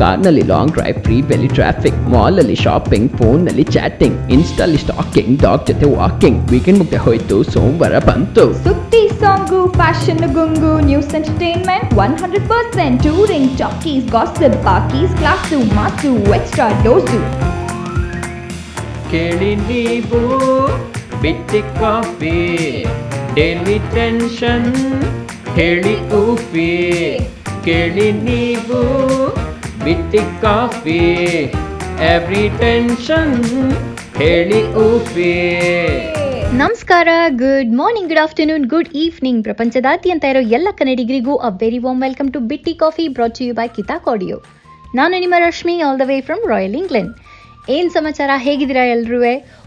ಕಾರ್ನಲ್ಲಿ long drive free ಬೆಲಿ traffic mall ಅಲ್ಲಿ ಶಾಪಿಂಗ್ ಫೋನ್ ನಲ್ಲಿ ಚಾಟಿಂಗ್ ಇನ್ಸ್ಟಾಲಿ ಸ್ಟಾಕಿಂಗ್ ಡಾಗ್ ಜೊತೆ ವಾಕಿಂಗ್ ವೀಕೆಂಡ್ ಮುಗ್ದೆ ಹೋಯ್ತು ಸೋಮವಾರ ಬಂತು ಸುದ್ದಿ song fashion ಗುಂಗು news entertainment one hundred percent touring talkies gossip ಪಾಕೀಸ್ class mass extra dose ಕೇಳಿ ನೀವು ಬಿಟ್ಟಿ ಕಾಫಿ ಡೈಲಿ ಟೆನ್ಷನ್ ಹೇಳಿ ಊಫಿ ಕೇಳಿ ನೀವು ಬಿಟ್ಟಿ ಕಾಫಿ ಎವ್ರಿ ಟೆನ್ಷನ್ ಹೇಳಿ ಊಫಿ ನಮಸ್ಕಾರ good morning good afternoon good evening ಪ್ರಪಂಚದಾದ್ಯಂತ ಇರೋ ಎಲ್ಲ ಕನ್ನಡಿಗರಿಗೂ a very warm welcome to ಬಿಟ್ಟಿ ಕಾಫಿ ಬ್ರಾಚ್ ಯು ಬೈ ಕಿತಾ ಕಾಡಿಯೋ ನಾನು ನಿಮ್ಮ Rashmi all the way from royal England ಏನು ಸಮಾಚಾರ? ಹೇಗಿದ್ದೀರಾ ಎಲ್ಲರೂ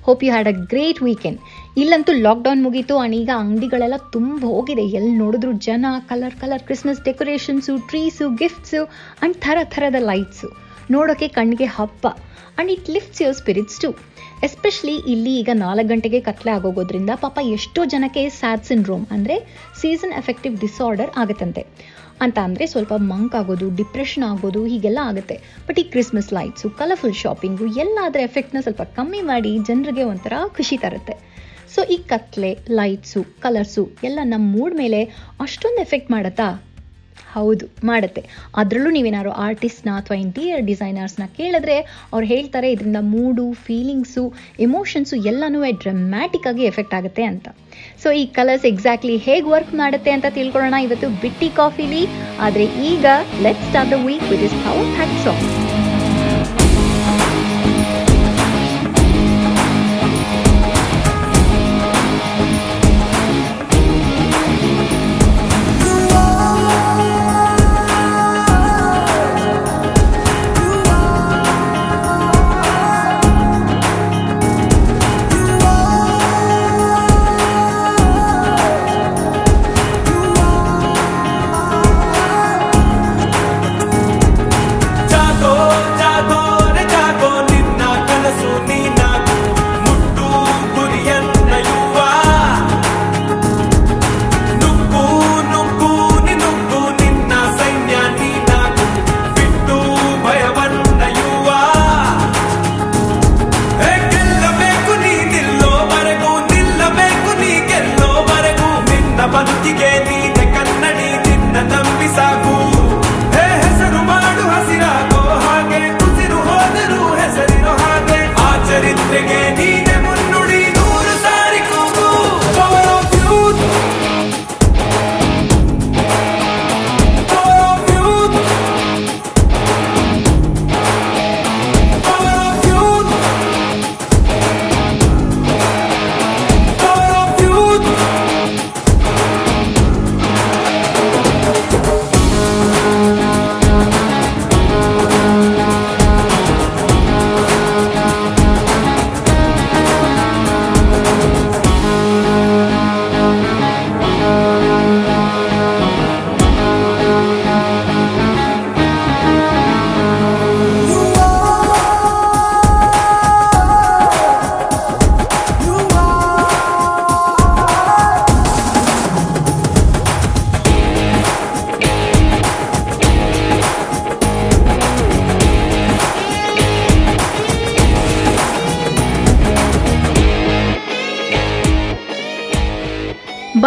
hope you had a great weekend ಇಲ್ಲಂತೂ lockdown ಮುಗೀತು ಆ್ಯಂಡ್ ಈಗ ಅಂಗಡಿಗಳೆಲ್ಲ ತುಂಬ ಹೋಗಿದೆ. ಎಲ್ಲಿ ನೋಡಿದ್ರು ಜನ colour colour Christmas decorations trees gifts and ಥರ ಥರದ ಲೈಟ್ಸು ನೋಡೋಕ್ಕೆ ಕಣ್ಣಿಗೆ ಹಬ್ಬ. And it lifts your spirits too especially ಇಲ್ಲಿ ಈಗ ನಾಲ್ಕು ಗಂಟೆಗೆ ಕತ್ಲೆ ಆಗೋಗೋದ್ರಿಂದ ಪಾಪ ಎಷ್ಟೋ ಜನಕ್ಕೆ ಸ್ಯಾಡ್ ಸಿಂಡ್ರೋಮ್ ಅಂದರೆ ಸೀಸನ್ ಎಫೆಕ್ಟಿವ್ ಡಿಸಾರ್ಡರ್ ಆಗುತ್ತಂತೆ. ಅಂತ ಅಂದರೆ ಸ್ವಲ್ಪ ಮಂಕ್ ಆಗೋದು ಡಿಪ್ರೆಷನ್ ಆಗೋದು, ಹೀಗೆಲ್ಲ ಆಗುತ್ತೆ. ಬಟ್ ಈ ಕ್ರಿಸ್ಮಸ್ ಲೈಟ್ಸು ಕಲರ್ಫುಲ್ ಶಾಪಿಂಗು ಎಲ್ಲ ಅದರ ಎಫೆಕ್ಟ್ನ ಸ್ವಲ್ಪ ಕಮ್ಮಿ ಮಾಡಿ ಜನರಿಗೆ ಒಂಥರ ಖುಷಿ ತರುತ್ತೆ. ಸೊ ಈ ಕತ್ಲೆ ಲೈಟ್ಸು ಕಲರ್ಸು ಎಲ್ಲ ನಮ್ಮ ಮೂಡ್ ಮೇಲೆ ಅಷ್ಟೊಂದು ಎಫೆಕ್ಟ್ ಮಾಡುತ್ತಾ? ಹೌದು, ಮಾಡುತ್ತೆ. ಅದರಲ್ಲೂ ನೀವೇನಾದ್ರು ಆರ್ಟಿಸ್ಟ್ನ ಅಥವಾ ಇಂಟೀರಿಯರ್ ಡಿಸೈನರ್ಸ್ನ ಕೇಳಿದ್ರೆ ಅವ್ರು ಹೇಳ್ತಾರೆ, ಇದರಿಂದ ಮೂಡು ಫೀಲಿಂಗ್ಸು ಎಮೋಷನ್ಸು ಎಲ್ಲನೂ ಡ್ರಮ್ಯಾಟಿಕ್ಕಾಗಿ ಎಫೆಕ್ಟ್ ಆಗುತ್ತೆ ಅಂತ. ಸೊ ಈ ಕಲರ್ಸ್ ಎಕ್ಸಾಕ್ಟ್ಲಿ ಹೇಗೆ ವರ್ಕ್ ಮಾಡುತ್ತೆ ಅಂತ ತಿಳ್ಕೊಳ್ಳೋಣ. ಇವತ್ತು ಬಿಟ್ಟಿ ಕಾಫಿಲಿ. ಆದರೆ ಈಗ let start the week with is power hat song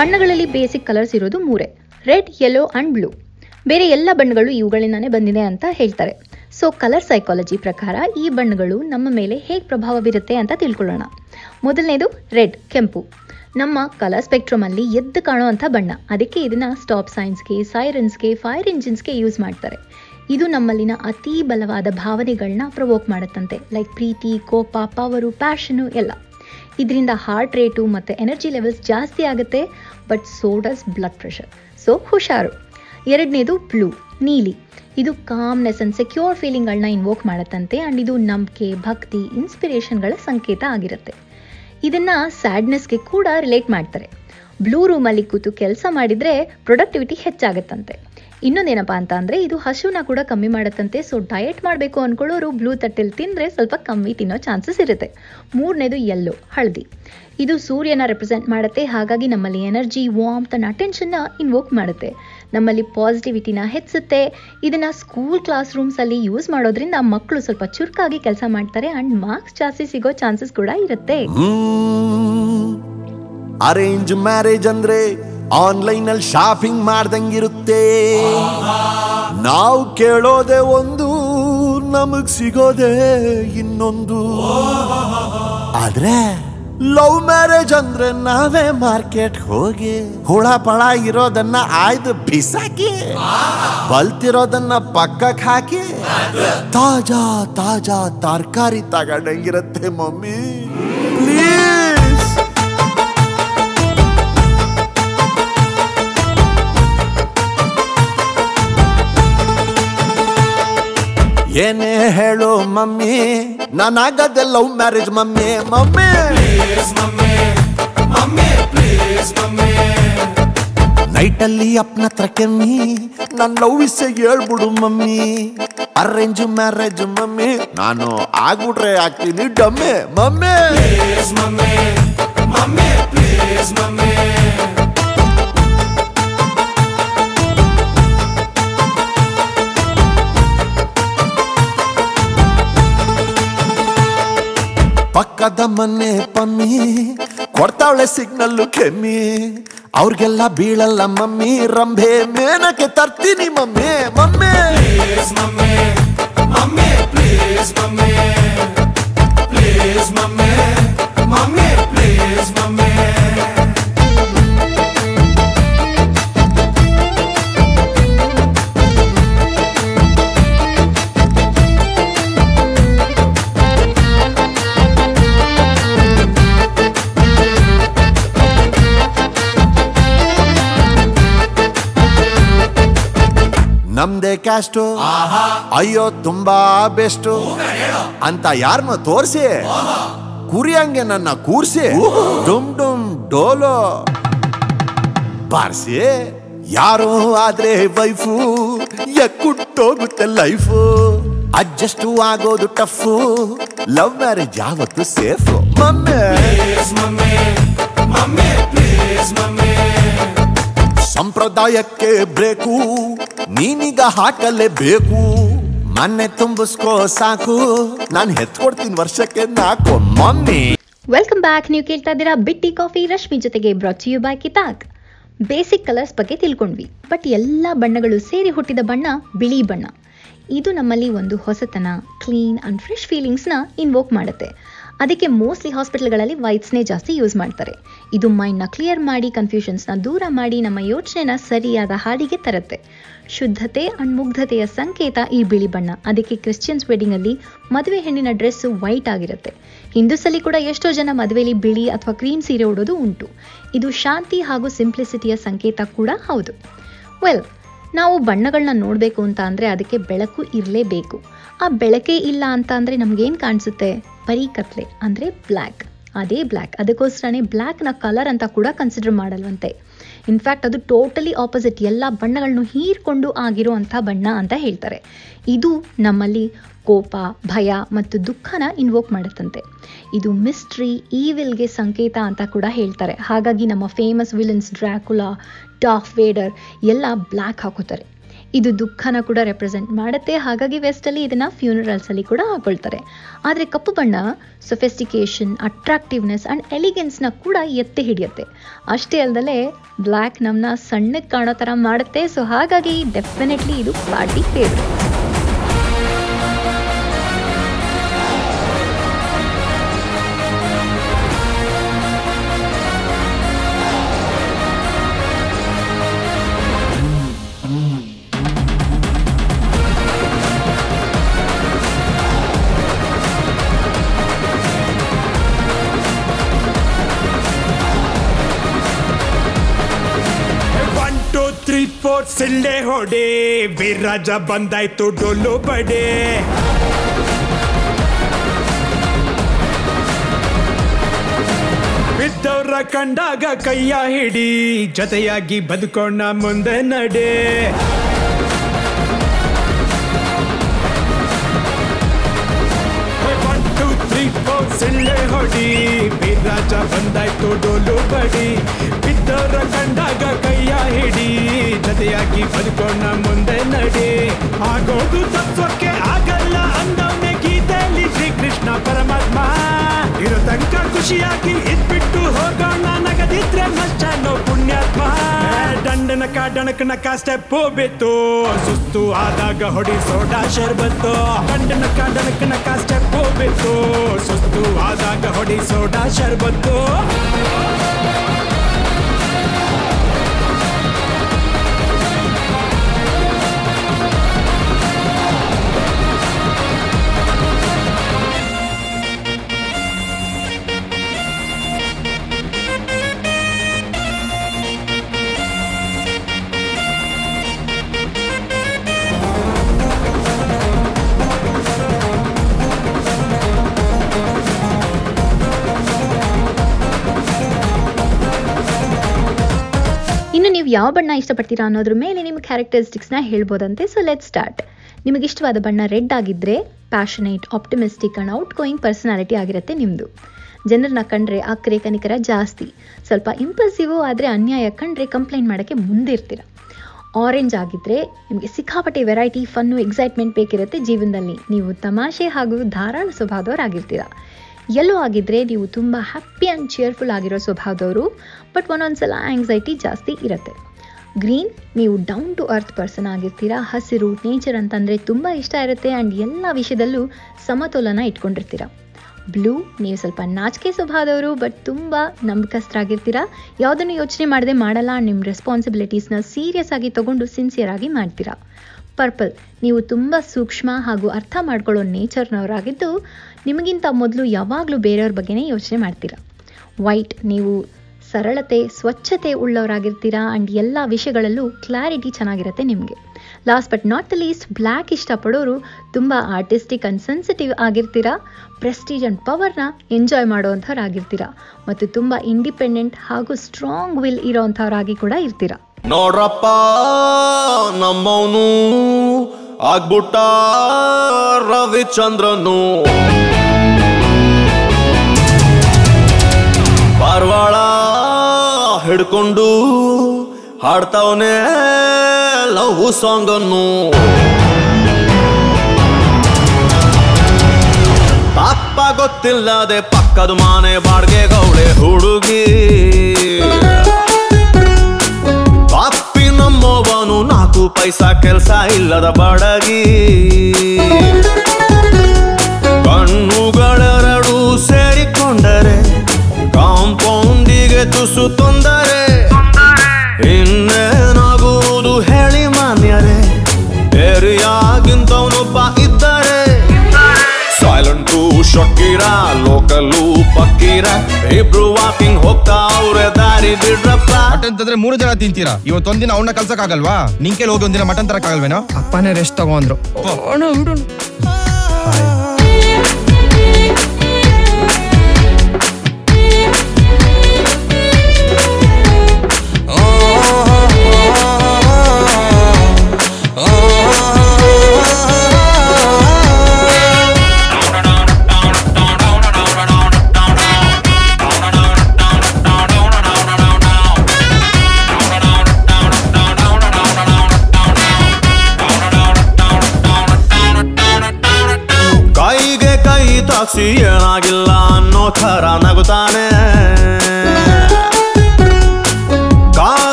ಬಣ್ಣಗಳಲ್ಲಿ ಬೇಸಿಕ್ ಕಲರ್ಸ್ ಇರೋದು ಮೂರೇ. ರೆಡ್ ಯೆಲ್ಲೋ ಆ್ಯಂಡ್ ಬ್ಲೂ ಬೇರೆ ಎಲ್ಲ ಬಣ್ಣಗಳು ಇವುಗಳಿಂದಾನೇ ಬಂದಿದೆ ಅಂತ ಹೇಳ್ತಾರೆ. ಸೊ ಕಲರ್ ಸೈಕಾಲಜಿ ಪ್ರಕಾರ ಈ ಬಣ್ಣಗಳು ನಮ್ಮ ಮೇಲೆ ಹೇಗೆ ಪ್ರಭಾವ ಬೀರುತ್ತೆ ಅಂತ ತಿಳ್ಕೊಳ್ಳೋಣ. ಮೊದಲನೇದು ರೆಡ್ ಕೆಂಪು. ನಮ್ಮ ಕಲರ್ ಸ್ಪೆಕ್ಟ್ರಮಲ್ಲಿ ಎದ್ದು ಕಾಣುವಂಥ ಬಣ್ಣ. ಅದಕ್ಕೆ ಇದನ್ನು ಸ್ಟಾಪ್ ಸೈನ್ಸ್ಗೆ ಸೈರನ್ಸ್ಗೆ ಫೈರ್ ಇಂಜಿನ್ಸ್ಗೆ ಯೂಸ್ ಮಾಡ್ತಾರೆ. ಇದು ನಮ್ಮಲ್ಲಿನ ಅತೀ ಬಲವಾದ ಭಾವನೆಗಳನ್ನ ಪ್ರವೋಕ್ ಮಾಡುತ್ತಂತೆ. ಲೈಕ್ ಪ್ರೀತಿ, ಕೋಪ ಪವರು ಪ್ಯಾಷನು ಎಲ್ಲ. ಇದರಿಂದ ಹಾರ್ಟ್ ರೇಟು ಮತ್ತು ಎನರ್ಜಿ ಲೆವೆಲ್ಸ್ ಜಾಸ್ತಿ ಆಗುತ್ತೆ but so does blood pressure so ಹುಷಾರು. ಎರಡನೇದು ಬ್ಲೂ ನೀಲಿ. ಇದು ಕಾಮ್ನೆಸ್ ಅಂಡ್ ಸೆಕ್ಯೂರ್ ಫೀಲಿಂಗ್ಗಳನ್ನ ಇನ್ವೋಕ್ ಮಾಡುತ್ತಂತೆ ಆ್ಯಂಡ್ ಇದು ನಂಬಿಕೆ, ಭಕ್ತಿ ಇನ್ಸ್ಪಿರೇಷನ್ಗಳ ಸಂಕೇತ ಆಗಿರುತ್ತೆ. ಇದನ್ನು ಸ್ಯಾಡ್ನೆಸ್ಗೆ ಕೂಡ ರಿಲೇಟ್ ಮಾಡ್ತಾರೆ. ಬ್ಲೂ ರೂಮಲ್ಲಿ ಕೂತು ಕೆಲಸ ಮಾಡಿದರೆ ಪ್ರೊಡಕ್ಟಿವಿಟಿ ಹೆಚ್ಚಾಗುತ್ತಂತೆ. ಇನ್ನೊಂದೇನಪ್ಪ ಅಂತ ಅಂದರೆ, ಇದು ಹಸುನ ಕೂಡ ಕಮ್ಮಿ ಮಾಡುತ್ತಂತೆ. ಸೊ ಡಯಟ್ ಮಾಡಬೇಕು ಅಂದ್ಕೊಳ್ಳೋರು ಬ್ಲೂ ತಟ್ಟೆಲಿ ತಿಂದರೆ ಸ್ವಲ್ಪ ಕಮ್ಮಿ ತಿನ್ನೋ ಚಾನ್ಸಸ್ ಇರುತ್ತೆ. ಮೂರನೇದು ಯೆಲ್ಲೋ ಹಳದಿ. ಇದು ಸೂರ್ಯನ ರೆಪ್ರೆಸೆಂಟ್ ಮಾಡುತ್ತೆ. ಹಾಗಾಗಿ ನಮ್ಮಲ್ಲಿ ಎನರ್ಜಿ ವಾಮ್ ತನ್ನ ಅಟೆನ್ಷನ್ನ ಇನ್ವೋಕ್ ಮಾಡುತ್ತೆ. ನಮ್ಮಲ್ಲಿ ಪಾಸಿಟಿವಿಟಿನ ಹೆಚ್ಚುತ್ತೆ ಇದನ್ನು ಸ್ಕೂಲ್ ಕ್ಲಾಸ್ ರೂಮ್ಸಲ್ಲಿ ಯೂಸ್ ಮಾಡೋದ್ರಿಂದ ಮಕ್ಕಳು ಸ್ವಲ್ಪ ಚುರುಕಾಗಿ ಕೆಲಸ ಮಾಡ್ತಾರೆ. ಆ್ಯಂಡ್ ಮಾರ್ಕ್ಸ್ ಜಾಸ್ತಿ ಸಿಗೋ ಚಾನ್ಸಸ್ ಕೂಡ ಇರುತ್ತೆ. ಅರೇಂಜ್ ಮ್ಯಾರೇಜ್ ಅಂದ್ರೆ ಆನ್ಲೈನ್ ಅಲ್ಲಿ ಶಾಪಿಂಗ್ ಮಾಡ್ದಂಗಿರುತ್ತೆ. ನಾವು ಕೇಳೋದೆ ಒಂದು, ನಮಗ್ ಸಿಗೋದೆ ಇನ್ನೊಂದು. ಆದ್ರೆ, ಲವ್ ಮ್ಯಾರೇಜ್ ಅಂದ್ರೆ ನಾವೇ ಮಾರ್ಕೆಟ್ ಹೋಗಿ ಹುಳ ಪಳ ಇರೋದನ್ನ ಆಯ್ದು ಬಿಸಾಕಿ, ಬಲ್ತಿರೋದನ್ನ ಪಕ್ಕಕ್ಕೆ ಹಾಕಿ, ತಾಜಾ ತಾಜಾ ತರಕಾರಿ ತಗೊಂಡಂಗಿರತ್ತೆ ಮಮ್ಮಿ. ಏನೇ ಹೇಳು ಮಮ್ಮಿ ನಾನಾಗದೆ ಲವ್ ಮ್ಯಾರೇಜ್ ಮಮ್ಮಿ ಮಮ್ಮಿ. ನೈಟಲ್ಲಿ ಅಪ್ನ ಹತ್ರ ಕೆಮ್ಮಿ ನನ್ನ ಲವ್ ವಿಷಯ ಹೇಳ್ಬಿಡು ಮಮ್ಮಿ. Arrange marriage mummy. ನಾನು ಆಗ್ಬಿಟ್ರೆ ಆಗ್ತೀನಿ ಡಮ್ಮಿ ಮಮ್ಮಿ. ಪಕ್ಕದ ಮನೆ ಪಮ್ಮಿ ಕೊಡ್ತಾವಳೆ ಸಿಗ್ನಲ್ಲು ಕೆಮ್ಮಿ. ಅವ್ರಿಗೆಲ್ಲ ಬೀಳಲ್ಲ ಮಮ್ಮಿ ರಂಭೆ ಮೇನಕ್ಕೆ ತರ್ತೀನಿ ಮಮ್ಮಿ ಮಮ್ಮಿ. ನಮ್ದೇ ಕ್ಯಾಸ್ಟು ಅಯ್ಯೋ ತುಂಬಾ ಬೆಸ್ಟು ಅಂತ ಯಾರನ್ನ ತೋರಿಸಿ. ಕುರಿಯಂಗೆ ನನ್ನ ಕೂರ್ಸಿ. ಡುಮ್ ಡುಮ್ ಡೋಲೋ. ಬಾರಿಸಿ. ಯಾರೋ ಆದ್ರೆ ವೈಫು ಎಕ್ಕುಟ್ಟೋಗುತ್ತೆ ಲೈಫು ಅಡ್ಜಸ್ಟ್ ಆಗೋದು ಟಫು ಲವ್ ಮ್ಯಾರೇಜ್ ಯಾವತ್ತು ಸೇಫ್ ಮಮ್ಮಿ. ಸಂಪ್ರದಾಯಕ್ಕೆ ಬ್ರೇಕು ನೀನೀಗ ಹಾಕಲೇಬೇಕು ಮನೆ ತುಂಬಿಸ್ಕೋ ಸಾಕು, ನಾನು ಹೆತ್ಕೊಡ್ತೀನಿ ವರ್ಷಕ್ಕೆ ನಾಕು ಮಮ್ಮಿ. ವೆಲ್ಕಮ್ ಬ್ಯಾಕ್ ನೀವು ಕೇಳ್ತಾ ಇದ್ದೀರಾ ಬಿಟ್ಟಿ ಕಾಫಿ, ರಶ್ಮಿ ಜೊತೆಗೆ ಬ್ರಾಚ್ ಯು ಬೈ ಕಿತಾಕ್. ಬೇಸಿಕ್ ಕಲರ್ಸ್ ಬಗ್ಗೆ ತಿಳ್ಕೊಂಡ್ವಿ. ಬಟ್ ಎಲ್ಲ ಬಣ್ಣಗಳು ಸೇರಿ ಹುಟ್ಟಿದ ಬಣ್ಣ ಬಿಳಿ ಬಣ್ಣ. ಇದು ನಮ್ಮಲ್ಲಿ ಒಂದು ಹೊಸತನ ಕ್ಲೀನ್ ಆ್ಯಂಡ್ ಫ್ರೆಶ್ ಫೀಲಿಂಗ್ಸ್ನ ಇನ್ವೋಕ್ ಮಾಡುತ್ತೆ. ಅದಕ್ಕೆ ಮೋಸ್ಟ್ಲಿ ಹಾಸ್ಪಿಟಲ್ಗಳಲ್ಲಿ ವೈಟ್ಸ್ನೇ ಜಾಸ್ತಿ ಯೂಸ್ ಮಾಡ್ತಾರೆ. ಇದು ಮೈಂಡ್ನ ಕ್ಲಿಯರ್ ಮಾಡಿ ಕನ್ಫ್ಯೂಷನ್ಸ್ನ ದೂರ ಮಾಡಿ, ನಮ್ಮ ಯೋಚನೆನ ಸರಿಯಾದ ಹಾದಿಗೆ ತರುತ್ತೆ. ಶುದ್ಧತೆ ಅಣ್ಮುಗ್ಧತೆಯ ಮುಗ್ಧತೆಯ ಸಂಕೇತ ಈ ಬಿಳಿ ಬಣ್ಣ. ಅದಕ್ಕೆ ಕ್ರಿಶ್ಚಿಯನ್ಸ್ ವೆಡ್ಡಿಂಗಲ್ಲಿ ಮದುವೆ ಹೆಣ್ಣಿನ ಡ್ರೆಸ್ಸು ವೈಟ್ ಆಗಿರುತ್ತೆ. ಹಿಂದೂಸಲ್ಲಿ ಕೂಡ ಎಷ್ಟೋ ಜನ ಮದುವೆಯಲ್ಲಿ ಬಿಳಿ ಅಥವಾ ಕ್ರೀಮ್ ಸೀರೆ ಉಡೋದು ಉಂಟು. ಇದು ಶಾಂತಿ ಹಾಗೂ ಸಿಂಪ್ಲಿಸಿಟಿಯ ಸಂಕೇತ ಕೂಡ ಹೌದು. ವೆಲ್ ನಾವು ಬಣ್ಣಗಳನ್ನ ನೋಡಬೇಕು ಅಂತ ಅಂದರೆ ಅದಕ್ಕೆ ಬೆಳಕು ಇರಲೇಬೇಕು. ಆ ಬೆಳಕೇ ಇಲ್ಲ ಅಂತ ಅಂದರೆ ನಮಗೇನು ಕಾಣಿಸುತ್ತೆ? ಬರೀ ಕತ್ಲೆ ಅಂದರೆ ಬ್ಲ್ಯಾಕ್. ಅದೇ ಬ್ಲ್ಯಾಕ್. ಅದಕ್ಕೋಸ್ಕರನೇ ಬ್ಲ್ಯಾಕ್ನ ಕಲರ್ ಅಂತ ಕೂಡ ಕನ್ಸಿಡರ್ ಮಾಡಲ್ವಂತೆ. ಇನ್ಫ್ಯಾಕ್ಟ್ ಅದು ಟೋಟಲಿ ಆಪೋಸಿಟ್ ಎಲ್ಲ ಬಣ್ಣಗಳನ್ನು ಹೀರ್ಕೊಂಡು ಆಗಿರೋ ಬಣ್ಣ ಅಂತ ಹೇಳ್ತಾರೆ. ಇದು ನಮ್ಮಲ್ಲಿ ಕೋಪ, ಭಯ ಮತ್ತು ದುಃಖನ ಇನ್ವೋಕ್ ಮಾಡುತ್ತಂತೆ. ಇದು ಮಿಸ್ಟ್ರಿ ಈವಿಲ್ಗೆ ಸಂಕೇತ ಅಂತ ಕೂಡ ಹೇಳ್ತಾರೆ. ಹಾಗಾಗಿ ನಮ್ಮ ಫೇಮಸ್ ವಿಲನ್ಸ್ ಡ್ರ್ಯಾಕುಲಾ ಟಾಫ್ ವೇಡರ್ ಎಲ್ಲ ಬ್ಲ್ಯಾಕ್ ಹಾಕೋತಾರೆ. ಇದು ದುಃಖನ ಕೂಡ ರೆಪ್ರೆಸೆಂಟ್ ಮಾಡುತ್ತೆ. ಹಾಗಾಗಿ ವೆಸ್ಟಲ್ಲಿ ಇದನ್ನು ಫ್ಯೂನರಲ್ಸಲ್ಲಿ ಕೂಡ ಹಾಕೊಳ್ತಾರೆ. ಆದರೆ ಕಪ್ಪು ಬಣ್ಣ ಸೊಫೆಸ್ಟಿಕೇಷನ್ ಅಟ್ರಾಕ್ಟಿವ್ನೆಸ್ ಆ್ಯಂಡ್ ಎಲಿಗೆನ್ಸ್ನ ಕೂಡ ಎತ್ತಿ ಹಿಡಿಯುತ್ತೆ. ಅಷ್ಟೇ ಅಲ್ಲದೆ ಬ್ಲ್ಯಾಕ್ ನಮ್ಮನ್ನ ಸಣ್ಣಕ್ಕೆ ಕಾಣೋ ಥರ ಮಾಡುತ್ತೆ. ಸೊ ಹಾಗಾಗಿ ಡೆಫಿನೆಟ್ಲಿ ಇದು ಪಾರ್ಟಿ ಫೇವ್ರೆಟ್ ಸಿಳ್ಳೆ ಹೊಡೆ ವೀರರಾಜ ಬಂದಾಯ್ತು ಡೊಲ್ಲು ಬಡೆ. ಬಿದ್ದವ್ರ ಕಂಡಾಗ ಕೈಯ ಹಿಡಿ ಜೊತೆಯಾಗಿ ಬದುಕೋಣ ಮುಂದೆ ನಡೆ. ಫೋರ್ ಸಿಳ್ಳೆ ಹೊಡಿ ವೀರರಾಜ ಬಂದಾಯ್ತು ಡೋಲು ಬಡಿ. ಬಿದ್ದವರ ಕಂಡಾಗ ಕೈಯ ಹಿಡಿ, ಜತೆಯಾಗಿ ಬದುಕೋಣ ಮುಂದೆ ನಡಿ. ಆಗೋದು ತತ್ವಕ್ಕೆ ಆಗಲ್ಲ ಅಂದವನೇ. ಶ್ರೀಕೃಷ್ಣ ಪರಮಾತ್ಮ. ಇರೋ ತನಕ ಖುಷಿಯಾಗಿ ಇದ್ಬಿಟ್ಟು ಹೋಗೋಣ. ನಗದಿದ್ರೆ ನಷ್ಟನೋ ಪುಣ್ಯಾತ್ಮ. ದಂಡನ ಡಣಕನಕ ಸ್ಟೆಪ್ ಬಿತ್ತು. ಸುಸ್ತು ಆದಾಗ ಹೊಡಿ ಸೋಡಾ ಶರ್ಬತ್ತು ದಂಡನ ಡಣಕನಕ ಸ್ಟೆಪ್ ಬಿತ್ತು. ಸುಸ್ತು ಆದಾಗ ಹೊಡಿ ಸೋಡಾ ಶರ್ಬತ್ತು ನೀವು ಯಾವ ಬಣ್ಣ ಇಷ್ಟಪಡ್ತೀರಾ ಅನ್ನೋದ್ರ ಮೇಲೆ ನಿಮ್ಮ ಕ್ಯಾರೆಕ್ಟರಿಸ್ಟಿಕ್ಸ್ನ ಹೇಳ್ಬೋದಂತೆ. ಸೊ ಲೆಟ್ ಸ್ಟಾರ್ಟ್ ನಿಮಗೆ ಇಷ್ಟವಾದ ಬಣ್ಣ ರೆಡ್ ಆಗಿದ್ದರೆ passionate optimistic and outgoing personality ಆಗಿರುತ್ತೆ ನಿಮ್ಮದು ಜನರನ್ನ ಕಂಡ್ರೆ ಅಕ್ಕರೆ ಕನಿಕರ ಜಾಸ್ತಿ. ಸ್ವಲ್ಪ ಇಂಪಲ್ಸಿವ್ ಆದರೆ ಅನ್ಯಾಯ ಕಂಡ್ರೆ ಕಂಪ್ಲೇಂಟ್ ಮಾಡೋಕ್ಕೆ ಮುಂದಿರ್ತೀರ ಆರೆಂಜ್ ಆಗಿದ್ದರೆ ನಿಮಗೆ ಸಿಕ್ಕಾಪಟ್ಟೆ ವೆರೈಟಿ ಫನ್ನು ಎಕ್ಸೈಟ್ಮೆಂಟ್ ಬೇಕಿರುತ್ತೆ ಜೀವನದಲ್ಲಿ. ನೀವು ತಮಾಷೆ ಹಾಗೂ ಧಾರಾಳ ಸ್ವಭಾವದವರಾಗಿರ್ತೀರ. ಎಲ್ಲೋ ಆಗಿದ್ದರೆ ನೀವು ತುಂಬ ಹ್ಯಾಪಿ ಆ್ಯಂಡ್ ಚೇರ್ಫುಲ್ ಆಗಿರೋ ಸ್ವಭಾವದವರು ಬಟ್ ಒಂದೊಂದ್ಸಲ ಆ್ಯಂಗ್ಸೈಟಿ ಜಾಸ್ತಿ ಇರುತ್ತೆ. ಗ್ರೀನ್ ನೀವು ಡೌನ್ ಟು ಅರ್ತ್ ಪರ್ಸನ್ ಆಗಿರ್ತೀರಾ, ಹಸಿರು ನೇಚರ್ ಅಂತಂದರೆ ತುಂಬ ಇಷ್ಟ ಇರುತ್ತೆ ಆ್ಯಂಡ್ ಎಲ್ಲ ವಿಷಯದಲ್ಲೂ ಸಮತೋಲನ ಇಟ್ಕೊಂಡಿರ್ತೀರ. ಬ್ಲೂ ನೀವು ಸ್ವಲ್ಪ ನಾಚಿಕೆ ಸ್ವಭಾವದವರು ಬಟ್ ತುಂಬ ನಂಬಿಕಸ್ಥರಾಗಿರ್ತೀರಾ. ಯಾವುದನ್ನು ಯೋಚನೆ ಮಾಡದೆ ಮಾಡಲ್ಲ, ನಿಮ್ಮ ರೆಸ್ಪಾನ್ಸಿಬಿಲಿಟೀಸ್ನ ಸೀರಿಯಸ್ ಆಗಿ ತಗೊಂಡು ಸಿನ್ಸಿಯರ್ ಆಗಿ ಮಾಡ್ತೀರಾ. ಪರ್ಪಲ್. ನೀವು ತುಂಬ ಸೂಕ್ಷ್ಮ ಹಾಗೂ ಅರ್ಥ ಮಾಡ್ಕೊಳ್ಳೋ ನೇಚರ್ನವರಾಗಿದ್ದು, ನಿಮಗಿಂತ ಮೊದಲು ಯಾವಾಗಲೂ ಬೇರೆಯವ್ರ ಬಗ್ಗೆನೇ ಯೋಚನೆ ಮಾಡ್ತೀರಾ? ವೈಟ್, ನೀವು ಸರಳತೆ, ಸ್ವಚ್ಛತೆ ಉಳ್ಳವರಾಗಿರ್ತೀರಾ? ಆ್ಯಂಡ್ ಎಲ್ಲ ವಿಷಯಗಳಲ್ಲೂ ಕ್ಲಾರಿಟಿ ಚೆನ್ನಾಗಿರುತ್ತೆ ನಿಮಗೆ. Last but not the least black ಇಷ್ಟಪಡೋರು ತುಂಬ ಆರ್ಟಿಸ್ಟಿಕ್ ಆ್ಯಂಡ್ ಸೆನ್ಸಿಟಿವ್ ಆಗಿರ್ತೀರಾ? ಪ್ರೆಸ್ಟೀಜ್ ಆ್ಯಂಡ್ ಪವರ್ನ ಎಂಜಾಯ್ ಮಾಡೋವಂಥವ್ರಾಗಿರ್ತೀರಾ ಮತ್ತು ತುಂಬ ಇಂಡಿಪೆಂಡೆಂಟ್ ಹಾಗೂ ಸ್ಟ್ರಾಂಗ್ ವಿಲ್ ಇರೋವಂಥವ್ರಾಗಿ ಕೂಡ ಇರ್ತೀರಾ? ನೋಡ್ರಪ್ಪ, ನಮ್ಮವನು ಆಗ್ಬಿಟ್ಟ ರವಿಚಂದ್ರನು. ಪಾರ್ವಾಳ ಹಿಡ್ಕೊಂಡು ಹಾಡ್ತಾವನೆ ಲವ್ ಸಾಂಗನ್ನು. ಅಪ್ಪ ಗೊತ್ತಿಲ್ಲದೆ ಪಕ್ಕದ ಮನೆ ಬಾಡ್ಗೆ ಗೌಳೆ ಹುಡುಗಿ. ಪೈಸಾ ಕೆಲ್ಸ ಇಲ್ಲದ ಬಡಗಿ. ಕಣ್ಣುಗಳೆರಡು ಸೇರಿಕೊಂಡರೆ, ಕಾಂಪೌಂಡಿಗೆ ತುಸು ತೊಂದರೆ. ಇನ್ನೇನಾಗುವುದು ಹೇಳಿ ಮಾನ್ಯರೇ, ಬೇರೆಯಾಗಿಂತವನೊಬ್ಬ ಇದ್ದರೆ. ಸೈಲೆಂಟು ಶಕ್ಕೀರ ಲೋಕಲು ಪಕ್ಕೀರ ಇಬ್ರು ಹೋಗ್ತಾ ಅವ್ರೆ ದಾರಿ ಬಿಡ್ರಪ್ಪ. ಮಟನ್ ತಂದ್ರೆ ಮೂರು ಜನ ತಿಂತೀರಾ? ಇವತ್ತೊಂದಿನ ಅವನ್ನ ಕಲ್ಸಕ್ಕಾಗಲ್ವಾ? ನಿಂಕೆಲ್ ಹೋಗಿ ಒಂದಿನ ಮಟನ್ ತರಕ್ಕಾಗಲ್ವೇನೋ? ಅಪ್ಪನೇ ರೆಸ್ಟ್ ತಗೋ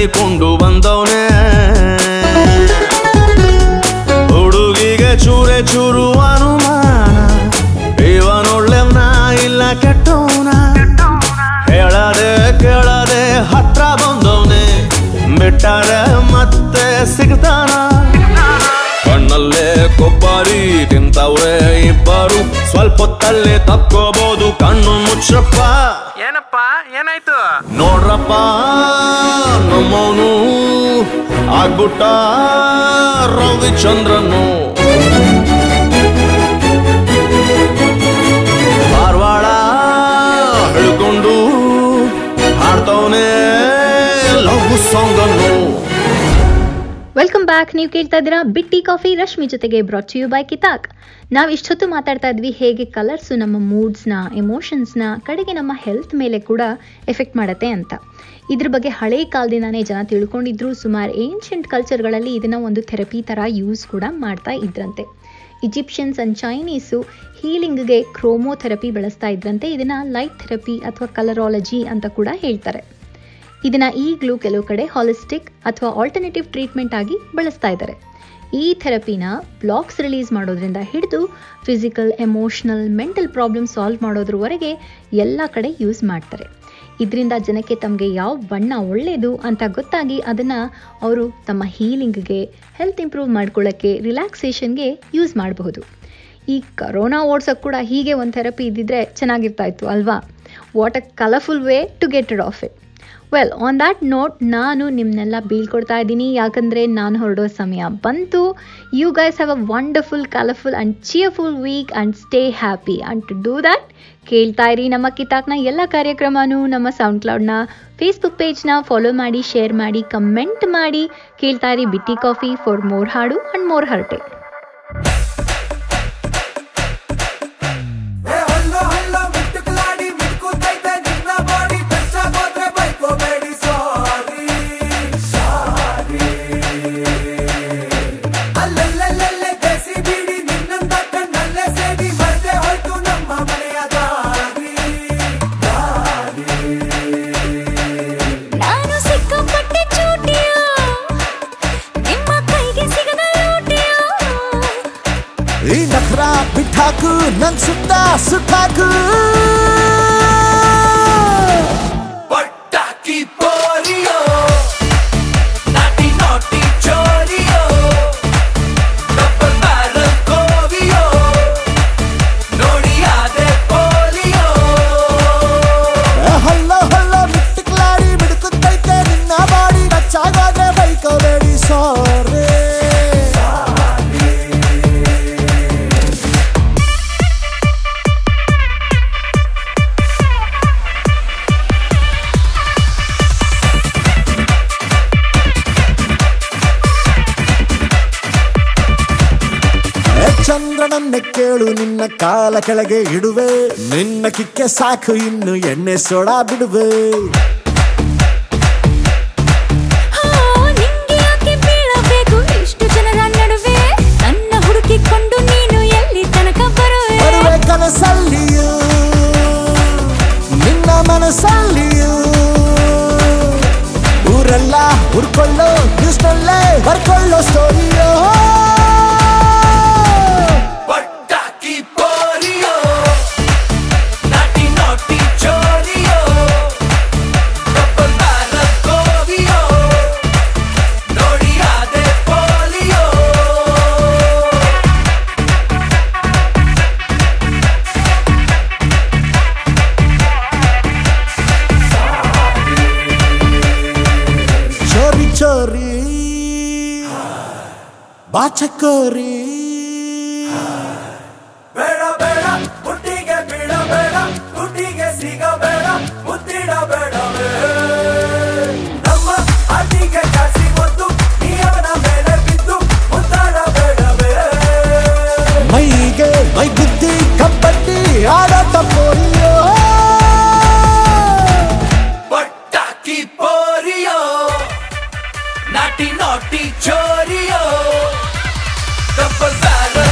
ಕೇಳಿಕೊಂಡು ಬಂದವನೇ. ಹುಡುಗಿಗೆ ಚೂರೆ ಚೂರು ಅನುಮಾನ. ಇವನೊಳ್ಳೆವನ ಇಲ್ಲ ಕೆಟ್ಟವನ. ಹೇಳದೆ ಕೇಳದೆ ಹತ್ರ ಬಂದವನೇ. ಬಿಟ್ಟರೆ ಮತ್ತೆ ಸಿಗ್ತಾನ. ಕಣ್ಣಲ್ಲೇ ಕೊಬ್ಬರಿ ತಿಂತವ್ರೆ ಇಬ್ಬರು. ಸ್ವಲ್ಪ ಹೊತ್ತಲ್ಲೇ ತಪ್ಕೋಬಹುದು ಕಣ್ಣು ಮುಚ್ಚಪ್ಪ. ನಮ್ಮವನು ಆಗ್ಬಿಟ್ಟ ರವಿಚಂದ್ರನು ಧಾರವಾಡ ಹಿಡ್ಕೊಂಡು ಹಾಡ್ತವನೇ ಲವ್ ಸಾಂಗನ್ನು ವೆಲ್ಕಮ್ ಬ್ಯಾಕ್ ನೀವು ಕೇಳ್ತಾ ಇದ್ದೀರಾ ಬಿಟ್ಟಿ ಕಾಫಿ, ರಶ್ಮಿ ಜೊತೆಗೆ ಬ್ರಾಚ್ ಯು ಬೈ ಕಿತಾಕ್. ನಾವು ಇಷ್ಟೊತ್ತು ಮಾತಾಡ್ತಾ ಇದ್ವಿ ಹೇಗೆ ಕಲರ್ಸು ನಮ್ಮ ಮೂಡ್ಸ್ನ ಎಮೋಷನ್ಸ್ನ ಕಡೆಗೆ ನಮ್ಮ ಹೆಲ್ತ್ ಮೇಲೆ ಕೂಡ ಎಫೆಕ್ಟ್ ಮಾಡುತ್ತೆ ಅಂತ. ಇದ್ರ ಬಗ್ಗೆ ಹಳೆ ಕಾಲದಿಂದಾನೇ ಜನ ತಿಳ್ಕೊಂಡಿದ್ರು, ಸುಮಾರು ಏನ್ಷಿಯಂಟ್ ಕಲ್ಚರ್ಗಳಲ್ಲಿ ಇದನ್ನು ಒಂದು ಥೆರಪಿ ಥರ ಯೂಸ್ ಕೂಡ ಮಾಡ್ತಾ ಇದ್ರಂತೆ. ಈಜಿಪ್ಷಿಯನ್ಸ್ ಅಂಡ್ ಚೈನೀಸು ಹೀಲಿಂಗ್ಗೆ ಕ್ರೋಮೋಥೆರಪಿ ಬಳಸ್ತಾ ಇದ್ರಂತೆ, ಇದನ್ನು ಲೈಟ್ ಥೆರಪಿ ಅಥವಾ ಕಲರಾಲಜಿ ಅಂತ ಕೂಡ ಹೇಳ್ತಾರೆ. ಇದನ್ನ ಈಗಲೂ ಕೆಲವು ಕಡೆ ಹಾಲಿಸ್ಟಿಕ್ ಅಥವಾ ಆಲ್ಟರ್ನೇಟಿವ್ ಟ್ರೀಟ್ಮೆಂಟ್ ಆಗಿ ಬಳಸ್ತಾ ಇದ್ದಾರೆ. ಈ ಥೆರಪಿನ ಬ್ಲಾಕ್ಸ್ ರಿಲೀಸ್ ಮಾಡೋದ್ರಿಂದ ಹಿಡಿದು physical emotional mental problem solve ಮಾಡೋದ್ರವರೆಗೆ ಎಲ್ಲ ಕಡೆ ಯೂಸ್ ಮಾಡ್ತಾರೆ. ಇದರಿಂದ ಜನಕ್ಕೆ ತಮಗೆ ಯಾವ ಬಣ್ಣ ಒಳ್ಳೆಯದು ಅಂತ ಗೊತ್ತಾಗಿ ಅದನ್ನು ಅವರು ತಮ್ಮ ಹೀಲಿಂಗ್ಗೆ ಹೆಲ್ತ್ ಇಂಪ್ರೂವ್ ಮಾಡ್ಕೊಳ್ಳೋಕ್ಕೆ ರಿಲ್ಯಾಕ್ಸೇಷನ್ಗೆ ಯೂಸ್ ಮಾಡಬಹುದು. ಈ ಕರೋನಾ ಓಡ್ಸೋಕ್ಕೆ ಕೂಡ ಹೀಗೆ ಒಂದು ಥೆರಪಿ ಇದ್ದಿದ್ರೆ ಚೆನ್ನಾಗಿರ್ತಾ ಇತ್ತು ಅಲ್ವಾ? What a colourful way to get off it well on that note ನಾನು ನಿಮ್ಮನ್ನೆಲ್ಲ ಬೀಳ್ಕೊಡ್ತಾ ಇದ್ದೀನಿ. ಯಾಕಂದರೆ ನಾನು ಹೊರಡೋ ಸಮಯ ಬಂತು. You guys have a wonderful colourful and cheerful week and stay happy and to do that ಕೇಳ್ತಾ ಇರಿ ನಮ್ಮ ಕಿತಾಕ್ನ ಎಲ್ಲ ಕಾರ್ಯಕ್ರಮನೂ ನಮ್ಮ ಸೌಂಡ್ ಕ್ಲೌಡ್ನ ಫೇಸ್ಬುಕ್ ಪೇಜ್ನ ಫಾಲೋ ಮಾಡಿ ಶೇರ್ ಮಾಡಿ ಕಮೆಂಟ್ ಮಾಡಿ. ಕೇಳ್ತಾ ಇರಿ ಬಿಟ್ಟಿ ಕಾಫಿ ಫಾರ್ ಮೋರ್ ಹಾಡು ಆ್ಯಂಡ್ ಮೋರ್ ಹರ್ಟೆ. ಕೆಳಗೆ ಇಡುವೆ. ನಿನ್ನ ಕಿಕ್ಕೆ ಸಾಕು ಇನ್ನು ಎಣ್ಣೆ ಸೋಡಾ ಬಿಡುವೆ. ಚೋರಿ ಬಾಚಕೋರಿ नॉटी नॉटी चोरियो डबल